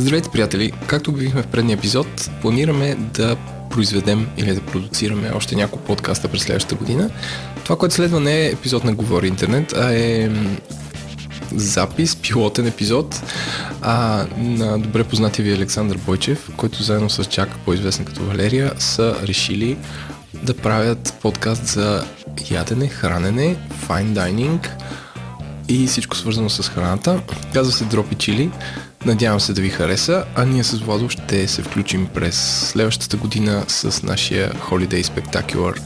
Здравейте, приятели! Както обявихме в предния епизод, планираме да произведем или да продуцираме още няколко подкаста през следващата година. Това, което следва не е епизод на Говори Интернет, а е запис, пилотен епизод а, на добре познатия ви Александър Бойчев, който заедно с Чак, по-известен като Валерия, са решили да правят подкаст за ядене, хранене, файн дайнинг и всичко свързано с храната. Казва се Дропи Чили. Надявам се да ви хареса, а ние с Владо ще се включим през следващата година с нашия Holiday Spectacular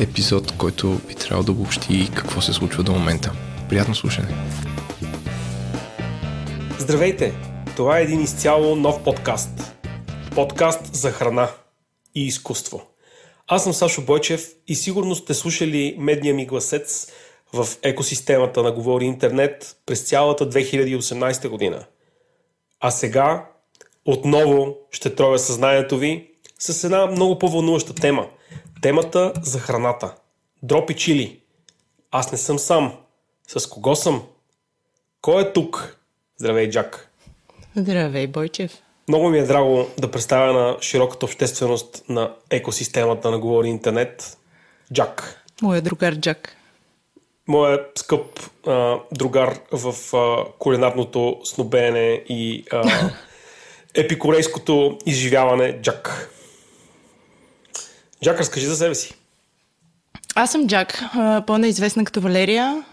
епизод, който би трябвало да обобщи какво се случва до момента. Приятно слушане! Здравейте! Това е един изцяло нов подкаст. Подкаст за храна и изкуство. Аз съм Сашо Бойчев и сигурно сте слушали медния ми гласец в екосистемата на Говори Интернет през цялата 2018 година – а сега отново ще троя съзнанието ви с една много по-вълнуваща тема. Темата за храната. Дропи чили. Аз не съм сам. С кого съм? Кой е тук? Здравей, Джак. Здравей, Бойчев. Много ми е драго да представя на широката общественост на екосистемата на Говори Интернет Джак. Моя другар Джак моя скъп а, другар в а, кулинарното снобеене и а, епикорейското изживяване Джак. Джак, разкажи за себе си. Аз съм Джак, пълна известна като Валерия.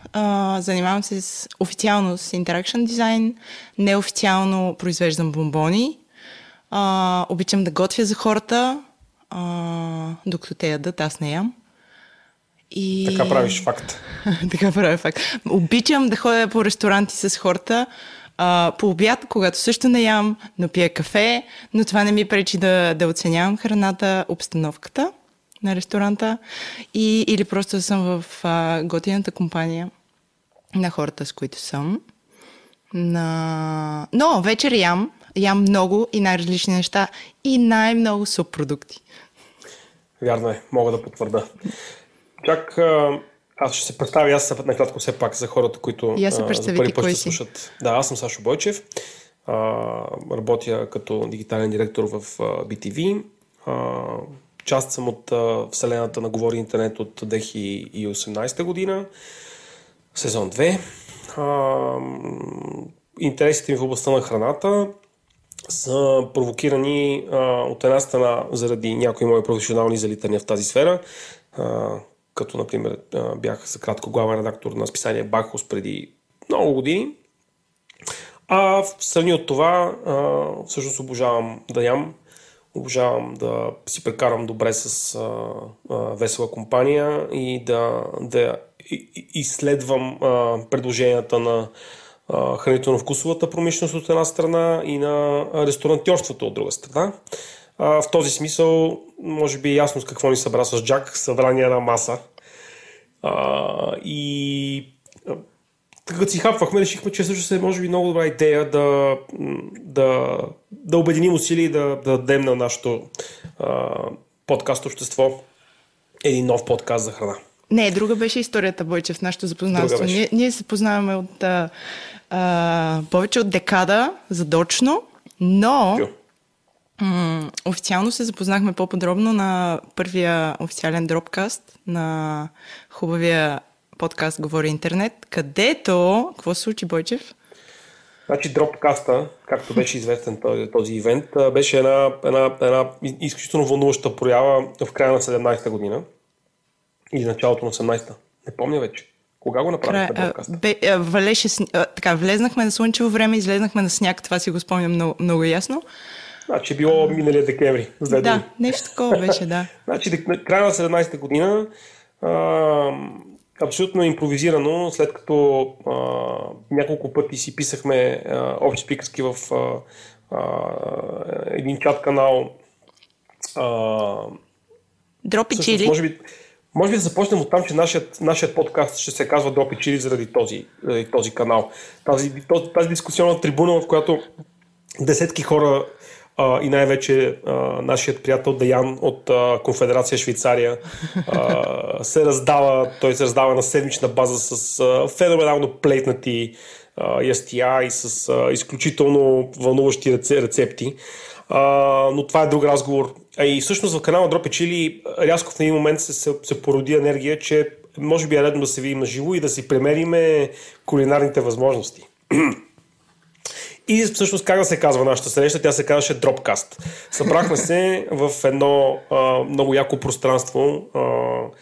Занимавам се с, официално с Interaction Design, неофициално произвеждам бомбони. Обичам да готвя за хората, докато те ядат, аз не ям. И... Така правиш факт. така правя факт. Обичам да ходя по ресторанти с хората, а, по обяд, когато също не ям, но пия кафе, но това не ми пречи да, да оценявам храната, обстановката на ресторанта и, или просто съм в а, готината компания на хората, с които съм. На... Но вечер ям, ям много и най-различни неща и най-много субпродукти. Вярно е, мога да потвърда. Чак, аз ще се представя, аз се накратко все пак за хората, които я се за първи път ще слушат. Да, аз съм Сашо Бойчев. А, работя като дигитален директор в BTV. А, част съм от а, вселената на Говори Интернет от 2018 година. Сезон 2. А, интересите ми в областта на храната са провокирани а, от една страна заради някои мои професионални залитания в тази сфера, като например бях за кратко главен редактор на списание Бахос преди много години. А в страни от това всъщност обожавам да ям, обожавам да си прекарам добре с а, а, весела компания и да, да изследвам а, предложенията на хранително-вкусовата промишленост от една страна и на ресторантьорството от друга страна. А, в този смисъл, може би е ясно с какво ни събра с Джак, събрание на маса. А, и като си хапвахме, решихме, че също се може би много добра идея да, да, да обединим усилия и да, да дадем на нашото а, подкаст общество един нов подкаст за храна. Не, друга беше историята, Бойче, в нашето запознанство. Ние, ние се познаваме от а, а, повече от декада задочно, но М- официално се запознахме по-подробно на първия официален дропкаст на хубавия подкаст Говори Интернет, където... Какво се случи, Бойчев? Значи дропкаста, както беше известен този, този ивент, беше една, една, една изключително вълнуваща проява в края на 17-та година или началото на 18-та. Не помня вече. Кога го направихте дропкаста? Бе, валеше, така, влезнахме на слънчево време, излезнахме на сняг, това си го спомням много, много ясно. Значи било миналия декември. За да, нещо такова беше, да. значи края на 17-та година а, абсолютно импровизирано, след като а, няколко пъти си писахме а, общи спикърски в а, а, един чат канал. Дропи чили. Може би, може би да започнем от там, че нашият, нашият подкаст ще се казва Дропи чили заради този, този канал. Тази, тази, тази дискусионна трибуна, в която десетки хора а, и най-вече а, нашият приятел Даян от а, Конфедерация Швейцария а, се раздава, той се раздава на седмична база с а, феноменално плейтнати а, ястия и с а, изключително вълнуващи рецепти. А, но това е друг разговор. А и всъщност в канала Дропе Чили рязко в един момент се, се, се породи енергия, че може би е редно да се видим на живо и да си премериме кулинарните възможности. И всъщност как да се казва нашата среща? Тя се казваше Dropcast. Събрахме се в едно а, много яко пространство. А,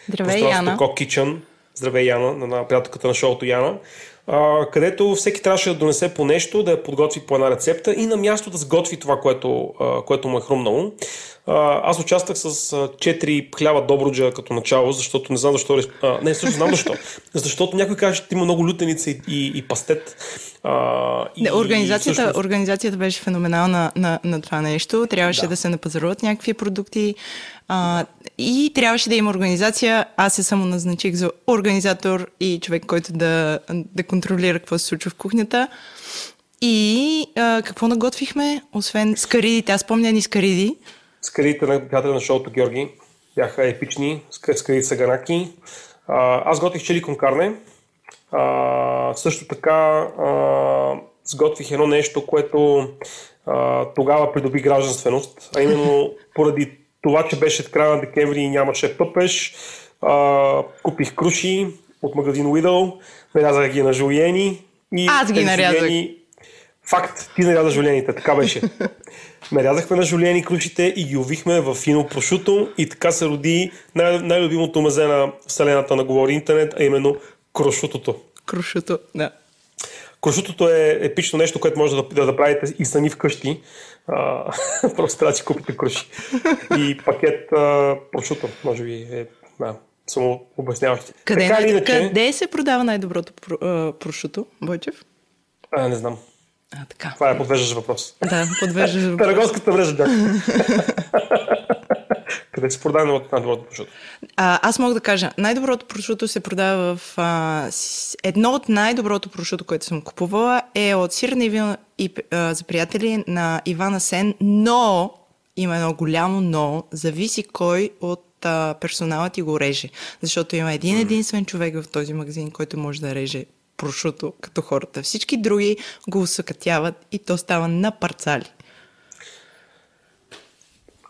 Здравей, Яна. Kitchen. Здравей, Яна, на, на приятелката на шоуто Яна. А, където всеки трябваше да донесе по нещо, да я подготви по една рецепта и на място да сготви това, което, а, което му е хрумнало. Аз участвах с 4 хляба Добруджа като начало, защото не знам защо. А, не, също знам защо. Защото някой каже, че има много лютеница и, и, и пастет. А, и, не, организацията, и всъщност... организацията беше феноменална на, на това нещо. Трябваше да, да се напазаруват някакви продукти. А, и трябваше да има организация. Аз се само назначих за организатор и човек, който да, да контролира какво се случва в кухнята. И а, какво наготвихме, освен скаридите? Аз помня ни скариди. Скаридите на приятели на шоуто Георги бяха епични, скаридите са ганаки. А, аз готвих чили кон също така а, сготвих едно нещо, което а, тогава придоби гражданственост, а именно поради това, че беше края на декември и нямаше пъпеш, а, купих круши от магазин Уидъл, нарязах ги на жулиени. И Аз ги нарязах. Жулиени... Факт, ти наряза жулените, така беше. Нарязахме на жулени крушите и ги увихме в фино прошуто и така се роди най- най-любимото мазе на вселената на Говори Интернет, а именно крошутото. Крошуто, да. Крошутото е епично нещо, което може да, да, да правите и сами вкъщи. А, просто трябва да си купите круши. И пакет а, прошуто, може би е да, само обясняващи. Къде, така, иначе, къде се продава най-доброто прошуто, Бойчев? А, не знам. А, така. Това е подвеждаш въпрос. Да, подвеждаш въпрос. Тарагонската мрежа бях. Къде се продава най-доброто прошуто? А, аз мога да кажа, най-доброто прошуто се продава в... А, едно от най-доброто прошуто, което съм купувала е от сирна и вина и, а, за приятели на Ивана Сен, но има едно голямо но, зависи кой от а, персонала ти го реже. Защото има един единствен човек в този магазин, който може да реже прошуто като хората. Всички други го усъкътяват и то става на парцали.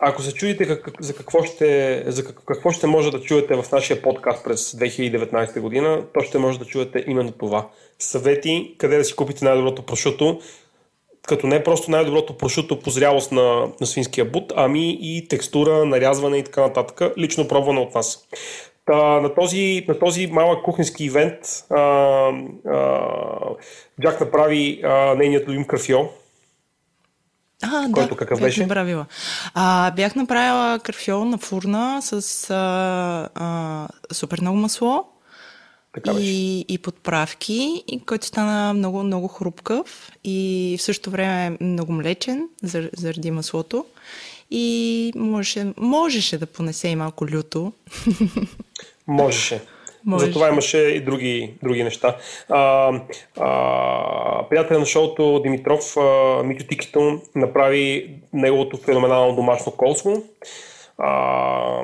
Ако се чудите как, за, какво ще, за какво ще може да чуете в нашия подкаст през 2019 година, то ще може да чуете именно това. Съвети къде да си купите най-доброто прошуто, като не просто най-доброто прошуто по зрялост на, на свинския бут, ами и текстура, нарязване и така нататък, лично пробване от нас. Та, на, този, на този малък кухненски ивент а, а, Джак направи а, нейният любим крафио, а, който да, какъв беше? Направила. А, бях направила карфиол на фурна с а, а, супер много масло така и, и подправки, и който стана много, много хрупкав и в същото време много млечен заради маслото и можеше, можеше да понесе и малко люто. Можеше. Може. Затова имаше и други, други неща. А, а, приятел на шоуто Димитров, а, Митю Тикито, направи неговото феноменално домашно колсмо. А,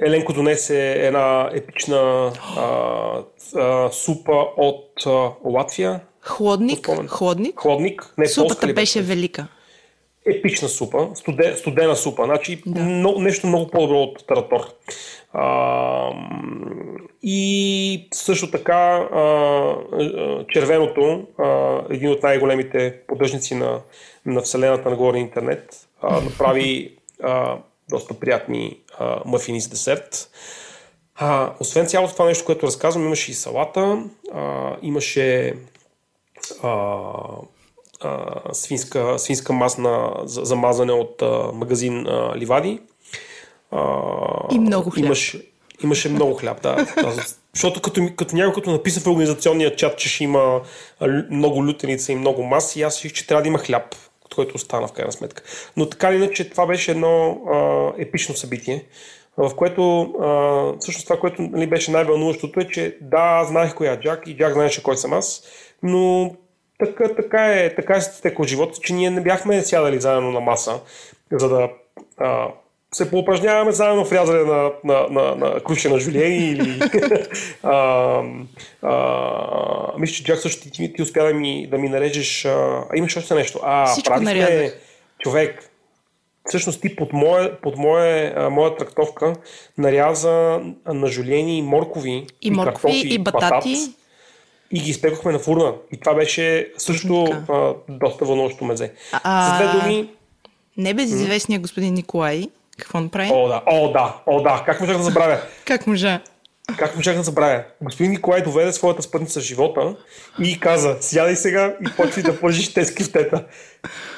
Еленко донесе една епична а, а, супа от а, Латвия. Хладник? Хладник? Хладник. Не, Супата беше велика епична супа, студен, студена супа, значи да. но, нещо много по-добро от таратор. А, и също така а, червеното, а, един от най-големите поддръжници на, на Вселената на горе интернет, а, направи а, доста приятни а, мафини с десерт. А, освен цялото това нещо, което разказвам, имаше и салата, а, имаше а, а, свинска, свинска масна за, за мазане от а, магазин а, Ливади. А, и много хляб. Имаше, имаше много хляб, да. Защото като, като някой като написа в организационния чат, че ще има много лютеница и много маси, аз си че трябва да има хляб, който остана в крайна сметка. Но така или иначе това беше едно а, епично събитие, в което а, всъщност това, което нали, беше най-вълнуващото е, че да, знаех коя е Джак и Джак знаеше кой съм аз, но така, така, е, така е стекал живота, че ние не бяхме сядали заедно на маса, за да а, се поупражняваме заедно в рязане на, на, на, на крушена жулиени или... а, а, мисля, че Джак също ти, ти успя да ми, да ми нарежеш... А, имаш още нещо. А, Всичко правихме... Човек, всъщност ти под, моя, под моя, моя трактовка наряза нажулени моркови и, и моркови, картофи, и батати. Батат, и ги изпекохме на фурна. И това беше също а, доста вълнуващо мезе. А, За две думи... Небезизвестният господин Николай, какво направи? О, да, о, да, о, да. Как можах да забравя? как можа? Как можах да забравя? Господин Николай доведе своята спътница в живота и каза, сядай сега и почни да пържиш тези кифтета.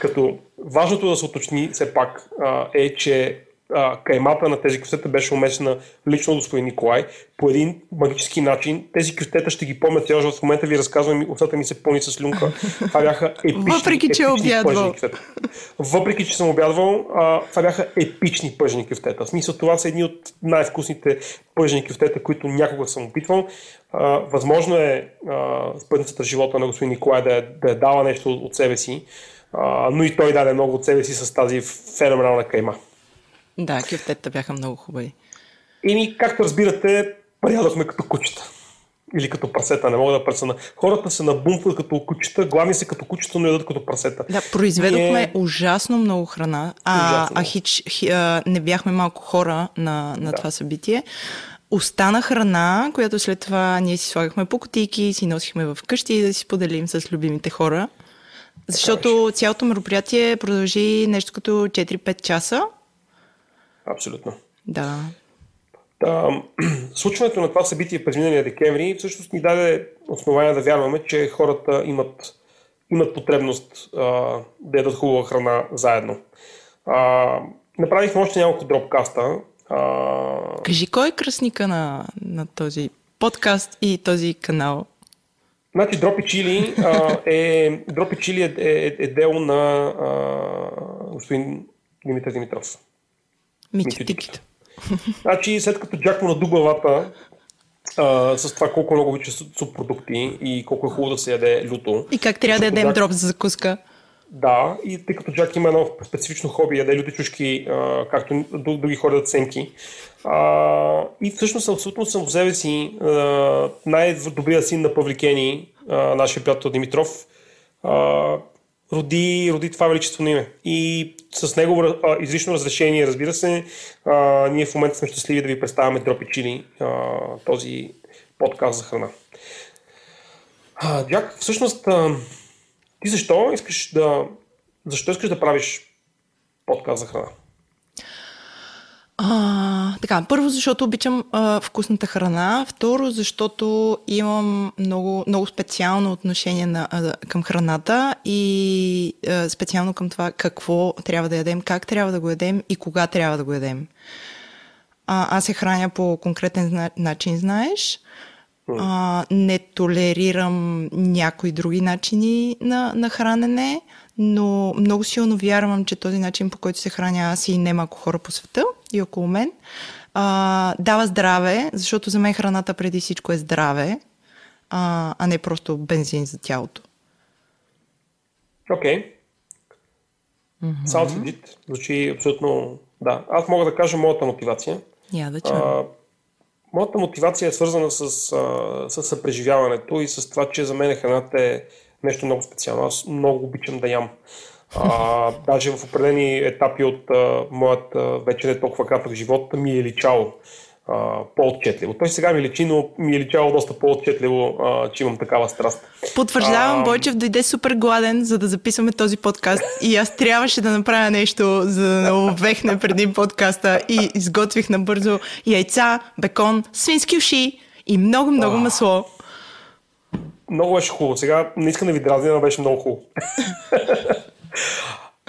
Като важното да се уточни все пак а, е, че а, каймата на тези кюфтета беше умесена лично от господин Николай по един магически начин. Тези кюфтета ще ги помня цял живот. В момента ви разказвам и устата ми се пълни с люнка. Това бяха епични, Въпреки, че е обядвал. Въпреки, че съм обядвал, а, това бяха епични пъжени кюфтета. В смисъл, това са едни от най-вкусните пъжени кюфтета, които някога съм опитвал. А, възможно е спътницата в живота на господин Николай да е, да е дала нещо от себе си, а, но и той даде много от себе си с тази феноменална кайма. Да, кюфтета бяха много хубави. И ни, както разбирате, ядохме като кучета. Или като прасета, не мога да пресена. Хората се набумват като кучета, главни се като кучета, но ядат като прасета. Да, произведохме Ние... ужасно много храна, а, ужасно. а хич, хи, а, не бяхме малко хора на, на да. това събитие. Остана храна, която след това ние си слагахме по котийки, си носихме в къщи да си поделим с любимите хора. Защото цялото мероприятие продължи нещо като 4-5 часа Абсолютно. Да. Та, случването на това събитие през миналия декември всъщност ни даде основание да вярваме, че хората имат, имат потребност а, да ядат хубава храна заедно. А, направихме още няколко дропкаста. А... Кажи, кой е кръсника на, на този подкаст и този канал? Значи Дропи Чили е, Дропи Чили е, е, е дело на а, господин Димитър Димитров. Митютиките. Значи, след като Джак му наду главата а, с това колко много обича субпродукти и колко е хубаво да се яде люто. И как трябва да ядем Джак... дроп за закуска. Да, и тъй като Джак има едно специфично хоби, яде люти чушки, а, както други хора да ценки. А, и всъщност абсолютно съм в себе си а, най-добрият син на Павликени, а, нашия приятел Димитров, а, роди, роди това величествено име. И с него а, излишно разрешение, разбира се, а, ние в момента сме щастливи да ви представяме Дропи този подкаст за храна. А, Джак, всъщност, а, ти защо искаш да, защо искаш да правиш подкаст за храна? А, така, първо, защото обичам а, вкусната храна. Второ, защото имам много, много специално отношение на, а, към храната и а, специално към това какво трябва да ядем, как трябва да го ядем и кога трябва да го ядем. А, аз се храня по конкретен начин, знаеш. А, не толерирам някои други начини на, на хранене, но много силно вярвам, че този начин, по който се храня аз и немалко хора по света и около мен, а, дава здраве, защото за мен храната преди всичко е здраве, а, а не просто бензин за тялото. Окей. Okay. Mm-hmm. Sounds legit. Звучи абсолютно... Да. Аз мога да кажа моята мотивация. Я да чуя. Моята мотивация е свързана с, с съпреживяването и с това, че за мен храната е нещо много специално. Аз много обичам да ям. А, даже в определени етапи от а, моят а, вече не толкова кратък живот ми е личало по-отчетливо. Той сега ми личи, но ми е личало доста по-отчетливо, а, че имам такава страст. Потвърждавам, а, Бойчев дойде супер гладен, за да записваме този подкаст и аз трябваше да направя нещо, за да не обвехне преди подкаста и изготвих набързо яйца, бекон, свински уши и много-много масло много беше хубаво. Сега не искам да ви дразня, но беше много хубаво.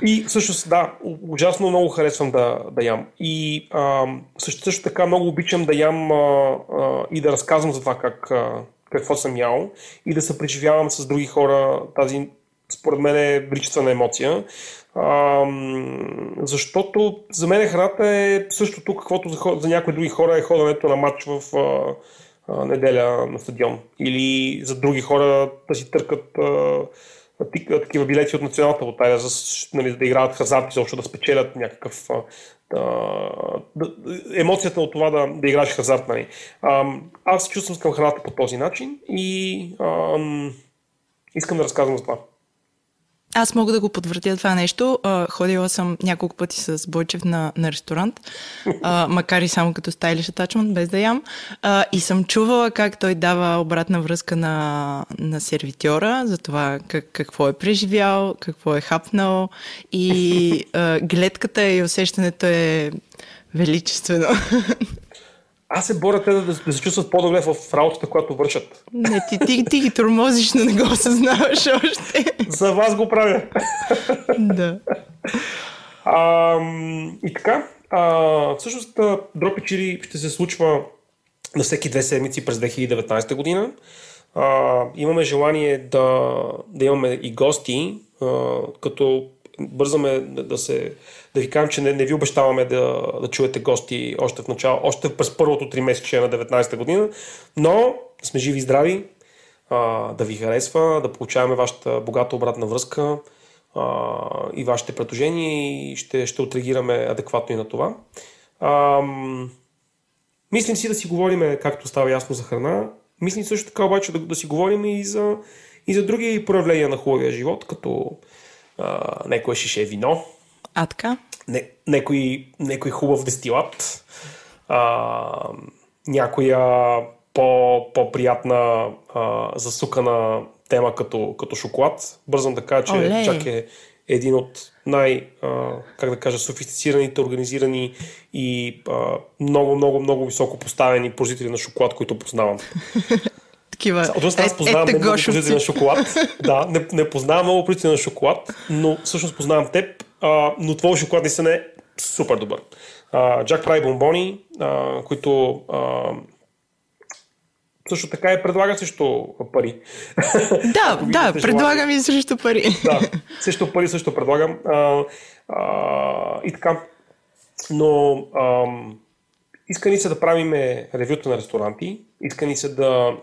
И всъщност, да, ужасно много харесвам да, да ям. И а, също, също така много обичам да ям а, а, и да разказвам за това как, а, какво съм ял и да се преживявам с други хора тази, според мен, е величествена емоция. А, защото за мен храната е същото, каквото за, за някои други хора е ходенето на матч в а, а, неделя на стадион. Или за други хора да си търкат а, такива билети от националната лотария, за нали, да играят хазарт, изобщо да спечелят някакъв а, да, емоцията от това да, да играеш хазарт. Нали. Аз чувствам към храната по този начин и а, искам да разказвам за това. Аз мога да го потвърдя това нещо. А, ходила съм няколко пъти с Бойчев на, на ресторант, а, макар и само като стайлиш атачмент, без да ям. А, и съм чувала как той дава обратна връзка на, на сервитьора за това как, какво е преживял, какво е хапнал. И а, гледката и усещането е величествено. Аз се боря те да, да се чувстват по-добре в работата, която вършат. Не, ти, ти, ти ги тормозиш, но не го осъзнаваш още. За вас го правя. да. А, и така, а, всъщност Дропичири ще се случва на всеки две седмици през 2019 година. А, имаме желание да, да имаме и гости, а, като бързаме да, да се да ви кажем, че не, не ви обещаваме да, да чуете гости още в начало, още през първото три месече на 19-та година, но сме живи и здрави, а, да ви харесва, да получаваме вашата богата обратна връзка а, и вашите предложения и ще, ще отреагираме адекватно и на това. А, мислим си да си говорим, както става ясно за храна, мислим също така обаче да, да си говорим и за, и за други проявления на хубавия живот, като а, някое шише вино, а така? Не, некой, некой хубав дестилат, а, някоя по, по-приятна а, засукана тема като, като шоколад. Бързам да кажа, че Оле. чак е един от най, а, как да кажа, софистицираните, организирани и а, много, много, много високо поставени производители на шоколад, които познавам. Такива. От една страна познавам много производители на шоколад. да, не, не познавам много производители на шоколад, но всъщност познавам теб а, но твой шоколад наистина е супер добър. А, Джак прави бомбони, а, които а, също така и предлага също пари. Да, да, предлагам и също пари. да, също пари също предлагам. А, а, и така. Но а, иска ни се да правим ревюта на ресторанти, иска ни се да,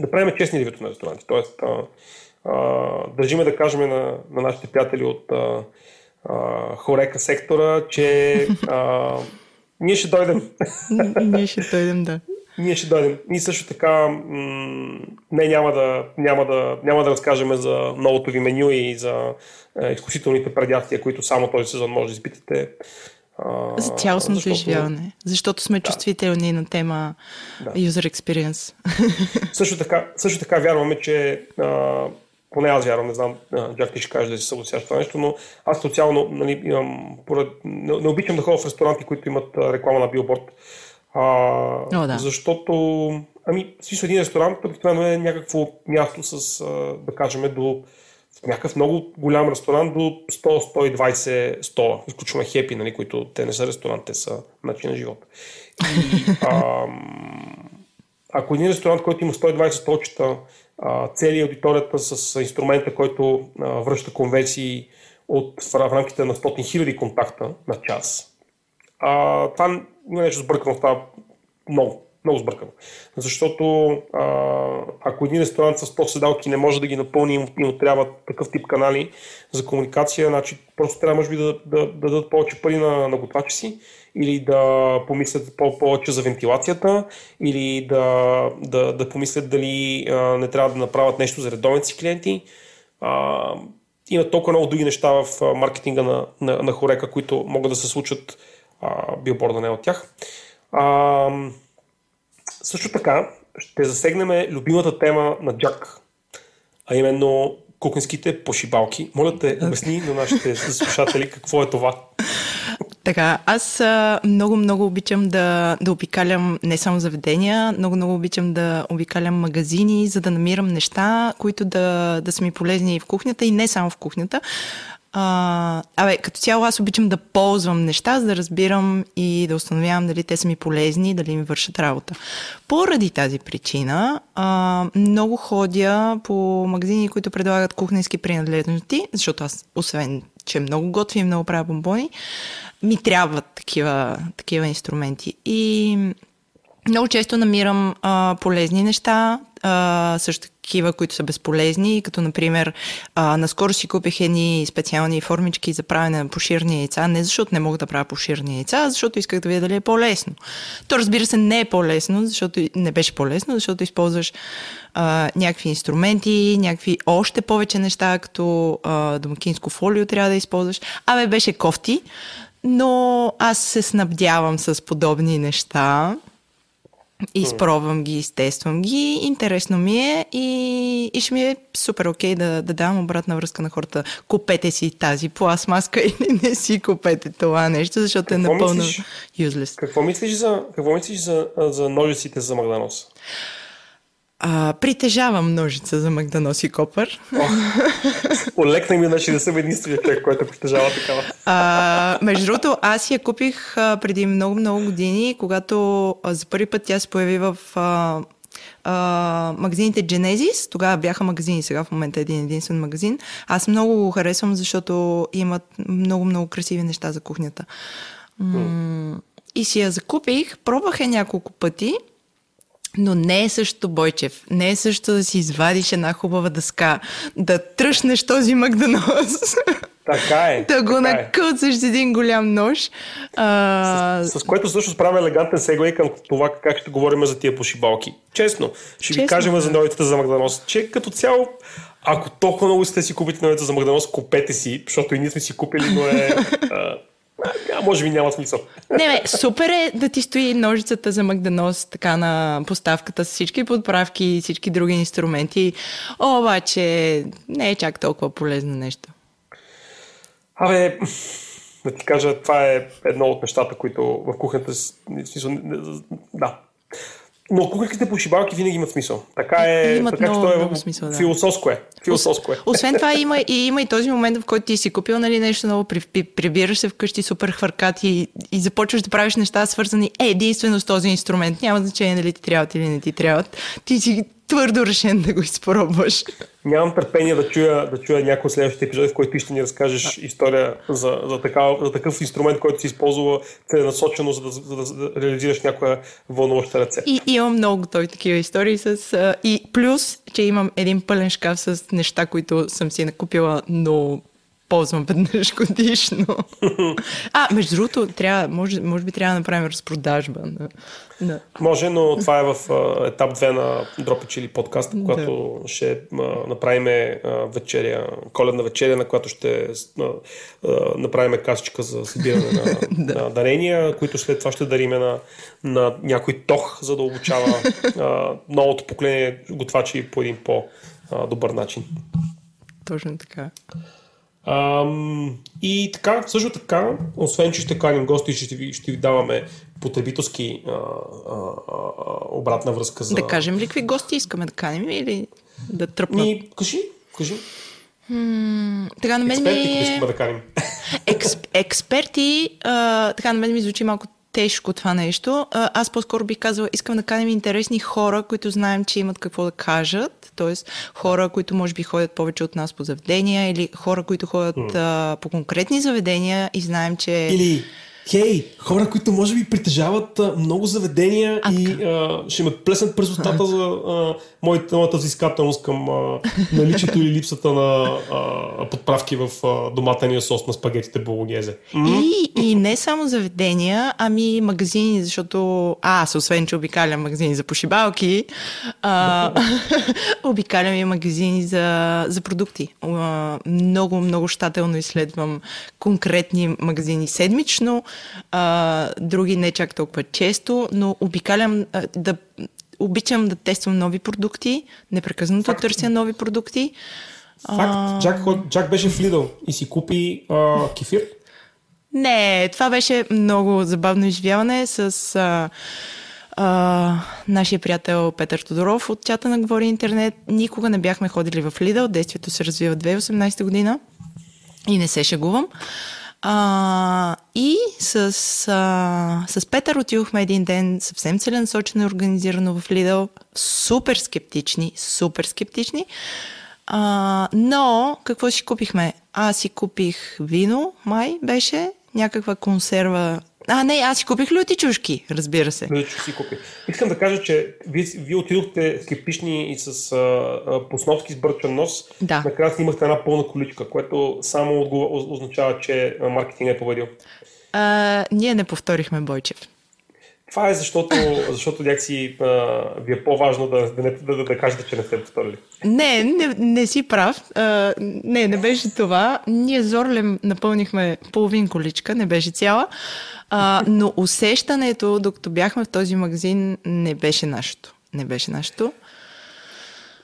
да правим честни ревюта на ресторанти. Тоест, а, а, държиме да кажем на, на нашите приятели от а, а, хорека сектора, че а, ние ще дойдем. ние ще дойдем, да. Ние ще дойдем. И също така м- не, няма да, няма, да, няма да разкажем за новото ви меню и за е, изключителните предястия, които само този сезон може да изпитате. За цялостното защото... изживяване. Защото сме да. чувствителни на тема да. user experience. също, така, също така вярваме, че а, поне аз вярвам, не знам, Джак ти ще каже да се съгласяш това нещо, но аз социално нали, имам, поред, не, не, обичам да ходя в ресторанти, които имат реклама на билборд. А, О, да. Защото, ами, смисъл един ресторант обикновено е някакво място с, да кажем, до някакъв много голям ресторант до 100-120 стола. Изключваме хепи, нали, които те не са ресторант, те са начин на живот. И, ако един ресторант, който има 120 столчета, цели аудиторията с инструмента, който връща конверсии от, в рамките на 100 000 контакта на час. А, това има нещо сбъркано, това много, много сбъркано. Защото а, ако един ресторант с 100 седалки не може да ги напълни и му трябва такъв тип канали за комуникация, значи просто трябва може би да, да, да дадат повече пари на, на готвача си или да помислят повече за вентилацията, или да, да, да помислят дали а, не трябва да направят нещо за редовните си клиенти. А, има толкова много други неща в маркетинга на, на, на Хорека, които могат да се случат, а, билборда не от тях. А, също така, ще засегнем любимата тема на Джак, а именно кухненските пошибалки. Моля те, обясни на нашите слушатели какво е това. Така, аз много-много обичам да, да обикалям не само заведения, много-много обичам да обикалям магазини, за да намирам неща, които да, да са ми полезни и в кухнята, и не само в кухнята. А, абе, като цяло аз обичам да ползвам неща, за да разбирам и да установявам дали те са ми полезни, дали ми вършат работа. Поради тази причина а, много ходя по магазини, които предлагат кухненски принадлежности, защото аз, освен че много готвим, много правя бомбони, ми трябват такива, такива инструменти. И много често намирам а, полезни неща, а, също такива, които са безполезни, като например а, наскоро си купих едни специални формички за правене на поширни яйца, не защото не мога да правя поширни яйца, а защото исках да видя дали е по-лесно. То разбира се не е по-лесно, защото не беше по-лесно, защото използваш а, някакви инструменти, някакви още повече неща, като а, домакинско фолио трябва да използваш. Абе, беше кофти, но аз се снабдявам с подобни неща. Изпробвам ги, изтествам ги, интересно ми е и, и ще ми е супер окей да, да давам обратна връзка на хората. Купете си тази пластмаска или не си купете това нещо, защото е какво е напълно мислиш, useless. Какво мислиш за, какво мислиш за, за ножиците за Магданос? А, притежавам ножица за Магданос и Копър. Олекна ми, значи да съм единствения човек, който притежава такава. А, между другото, аз я купих а, преди много-много години, когато а, за първи път тя се появи в а, а, магазините Genesis. Тогава бяха магазини, сега в момента е един единствен магазин. Аз много го харесвам, защото имат много-много красиви неща за кухнята. М- и си я закупих, пробвах я няколко пъти но не е също Бойчев. Не е също да си извадиш една хубава дъска, да тръщнеш този Макдонос. Така е. да го е. накълцаш с един голям нож. А... С, с което също справя елегантен сегвей към това как ще говорим за тия пошибалки. Честно, ще Честно, ви кажем да. за новите за Макдонос, че като цяло ако толкова много сте си купите новите за Макдонос, купете си, защото и ние сме си купили, но е... А, може би няма смисъл. Не, бе, супер е да ти стои ножицата за Магданос така на поставката с всички подправки и всички други инструменти, обаче не е чак толкова полезно нещо. Абе, да ти кажа, това е едно от нещата, които в кухнята, да, но кухнеските пошибалки винаги имат смисъл. Така е, имат така много, че е много смисъл, да. философско е. Философско е. Освен това има и, има и този момент, в който ти си купил нали, нещо ново, при, прибираш се вкъщи супер хвъркат и, и започваш да правиш неща свързани единствено с този инструмент. Няма значение дали ти трябват или не ти трябват. Ти си твърдо решен да го изпробваш. Нямам търпение да чуя, да чуя някой от следващите епизоди, в който ти ще ни разкажеш история за, за, такава, за такъв инструмент, който си използва целенасочено, за да, за да, за да реализираш някоя вълнуваща рецепта. И имам много готови такива истории с... И плюс, че имам един пълен шкаф с неща, които съм си накупила, но ползвам веднъж годишно. а, между другото, трябва, може, може би трябва да направим разпродажба. На, на... Може, но това е в uh, етап 2 на Дропич или подкаст, когато да. ще uh, направим uh, вечеря, коледна вечеря, на която ще uh, uh, направим касичка за събиране на, да. на дарения, които след това ще дариме на, на някой тох, за да обучава uh, новото поколение готвачи по един по-добър начин. Точно така. Ам, и така, също така, освен че ще каним гости, ще ви, ще ви даваме потребителски а, а, а, обратна връзка за... Да кажем ли какви гости искаме да каним или да тръпнат? Ми, кажи, кажи. М- така на мен експерти, ми... искаме да каним. Екс, експерти, а, така на мен ми звучи малко тежко това нещо. Аз по-скоро бих казала, искам да каним интересни хора, които знаем, че имат какво да кажат. Тоест, хора, които може би ходят повече от нас по заведения или хора, които ходят mm. а, по конкретни заведения и знаем, че... Или хей, хора, които може би притежават а, много заведения а, и а, ще ме плеснат през устата за а, моята, моята взискателност към а, наличието или липсата на а, подправки в а, доматения сос на спагетите болонезе. И, и не само заведения, ами магазини, защото аз, освен че обикалям магазини за пошибалки, а, обикалям и магазини за, за продукти. А, много, много щателно изследвам конкретни магазини седмично, а, други не чак толкова често, но обикалям а, да обичам да тествам нови продукти, непрекъснато Факт. търся нови продукти. Факт. А... Джак, Джак беше в Lidl и си купи а, кефир. Не, това беше много забавно изживяване с а, а, нашия приятел Петър Тодоров от чата на Говори Интернет. Никога не бяхме ходили в Lidl. Действието се развива в 2018 година и не се шегувам. А, и с, а, с Петър отидохме един ден съвсем целенасочено и организирано в Лидъл. Супер скептични, супер скептични. А, но какво си купихме? Аз си купих вино, май беше, някаква консерва А, не, аз си купих люти чушки, разбира се. Люти чушки си купих. Искам да кажа, че вие, вие отидохте скептични и с а, посновски с бърчен нос. Да. Накрая снимахте една пълна количка, което само означава, че маркетинг е победил. А, ние не повторихме Бойчев. Това е защото, защото някакси ви е по-важно да, да, да, да, да кажете, че не сте повторили. Не, не, не си прав. А, не, не беше това. Ние зорлем напълнихме половин количка, не беше цяла. А, но усещането, докато бяхме в този магазин, не беше нашето. Не беше нашето.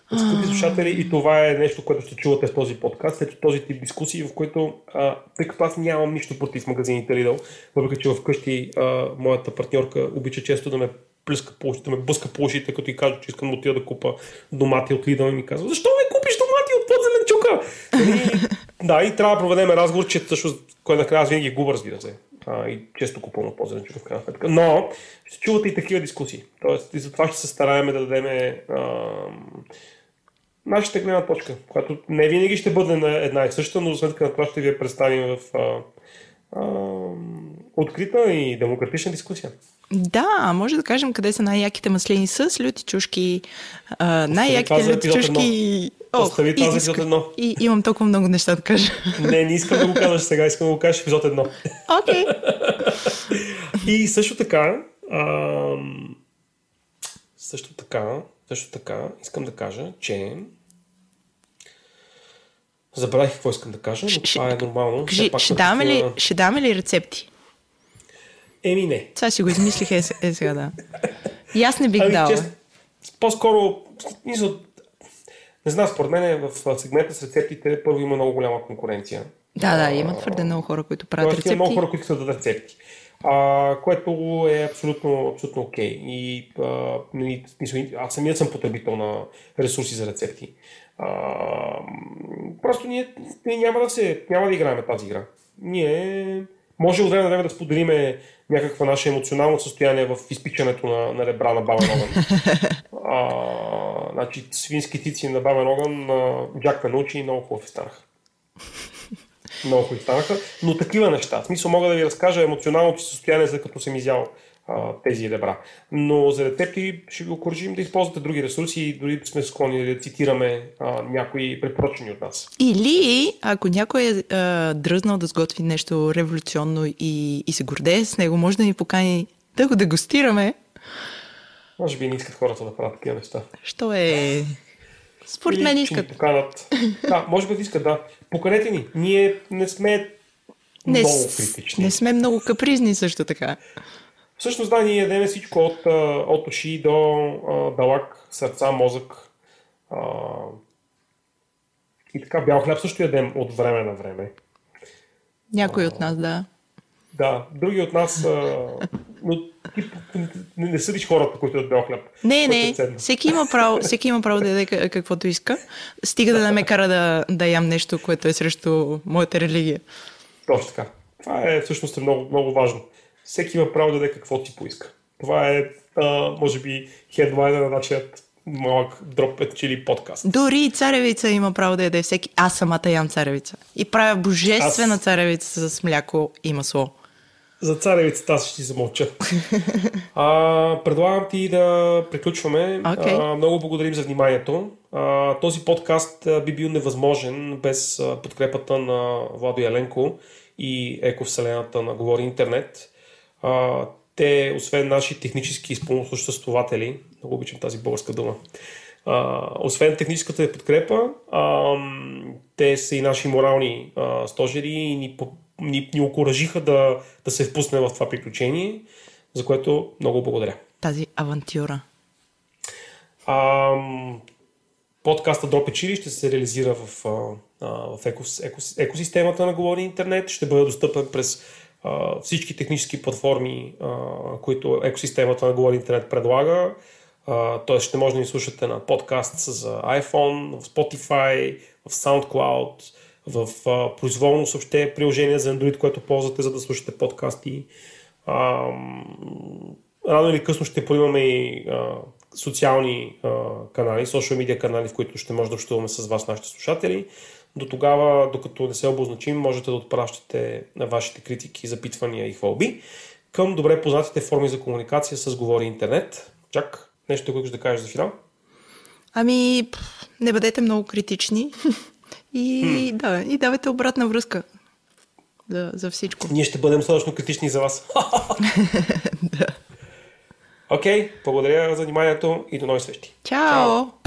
Скъпи слушатели, и това е нещо, което ще чувате в този подкаст, ето този тип дискусии, в които, а, тъй като аз нямам нищо против магазините Lidl, въпреки че вкъщи а, моята партньорка обича често да ме плюска по да ме блъска по ушите, като и кажа, че искам да отида да купа домати от Lidl и ми казва, защо не купиш домати от подзеленчука? И, да, и трябва да проведем разговор, че всъщност, кой накрая аз винаги губа, разбира се. А, и често купувам от по-зеленчука в крайна сметка. Но ще чувате и такива дискусии. Тоест, и затова ще се стараем да дадем нашата гледна точка, която не винаги ще бъде на една и съща, но за сметка на това ще ви я представим в а, а, открита и демократична дискусия. Да, може да кажем къде са най-яките маслини с люти чушки, а, най-яките люти чушки. Остави това за епизод едно. И имам толкова много неща да кажа. Не, не искам да го кажа сега, искам да го кажа в епизод едно. Окей. Okay. и също така, а, също така, също така, искам да кажа, че Забравих какво искам да кажа, но това е нормално. Кажи, ще, даваме ли, ще даваме ли рецепти? Еми не. Това си го измислих е, е сега, да. И аз не бих ами, дала. Чест, по-скоро, не знам, според мен в сегмента с рецептите първо има много голяма конкуренция. Да, да, има твърде много хора, които правят рецепти. Има много хора, които искат да дадат рецепти. А, което е абсолютно, абсолютно окей. Okay. И а, нали, аз самият съм потребител на ресурси за рецепти. А, просто ние, ние няма, да се, няма да играем тази игра. Ние може от време на време да споделиме някаква наше емоционално състояние в изпичането на, на ребра на бабен огън. А, значи, свински тици на бабен огън Джак ме научи и много хубави станаха. Много хубави станаха, но такива неща. В смисъл мога да ви разкажа емоционалното състояние, за като съм изял а, тези ребра. Но за рецепти ще ви окоръжим да използвате други ресурси и дори сме склонни да цитираме а, някои препоръчени от нас. Или ако някой е а, дръзнал да сготви нещо революционно и, и се гордее с него, може да ни покани да го дегустираме. Може би не искат хората да правят такива неща. Що е... Според мен искат. Поканат. Да, може би да искат, да. Поканете ни. Ние не сме не, много критични. Не сме много капризни също така. Всъщност да, ние ядем всичко от, от уши до а, далак, сърца, мозък. А, и така, бял хляб също ядем от време на време. Някой от нас, да. Да, други от нас, а, но ти не, не съдиш хората, които ядат бял хляб. Не, не, е всеки има, право, всеки има право да яде каквото иска. Стига да не ме кара да, да ям нещо, което е срещу моята религия. Точно така. Това е всъщност е много, много важно всеки има право да даде каквото си поиска. Това е, а, може би, хедлайна на нашия малък дроп чили подкаст. Дори и царевица има право да яде всеки. Аз самата ям царевица. И правя божествена аз... царевица с мляко и масло. За царевицата аз ще ти замълча. а, предлагам ти да приключваме. Okay. А, много благодарим за вниманието. А, този подкаст би бил невъзможен без подкрепата на Владо Яленко и Ековселената на Говори Интернет. А, те, освен наши технически спомоществователи, много обичам тази българска дума, а, освен техническата подкрепа, а, те са и наши морални а, стожери и ни, ни, ни окоръжиха да, да се впуснем в това приключение, за което много благодаря. Тази авантюра. А, подкаста Дропечили ще се реализира в, в екос, екос, екосистемата на Говори Интернет. Ще бъде достъпен през всички технически платформи, които екосистемата на Google Интернет предлага. Т.е. ще може да ни слушате на подкаст за iPhone, в Spotify, в SoundCloud, в произволно съобще приложение за Android, което ползвате, за да слушате подкасти. Рано или късно ще поимаме и социални канали, social media канали, в които ще може да общуваме с вас, нашите слушатели. До тогава, докато не се обозначим, можете да отпращате на вашите критики, запитвания и хвалби към добре познатите форми за комуникация с Говори Интернет. Чак, нещо, което ще да кажеш за финал? Ами, не бъдете много критични и, хм. да, и давайте обратна връзка за, за всичко. Ние ще бъдем достатъчно критични за вас. да. Окей, okay, благодаря за вниманието и до нови срещи. Чао! Чао.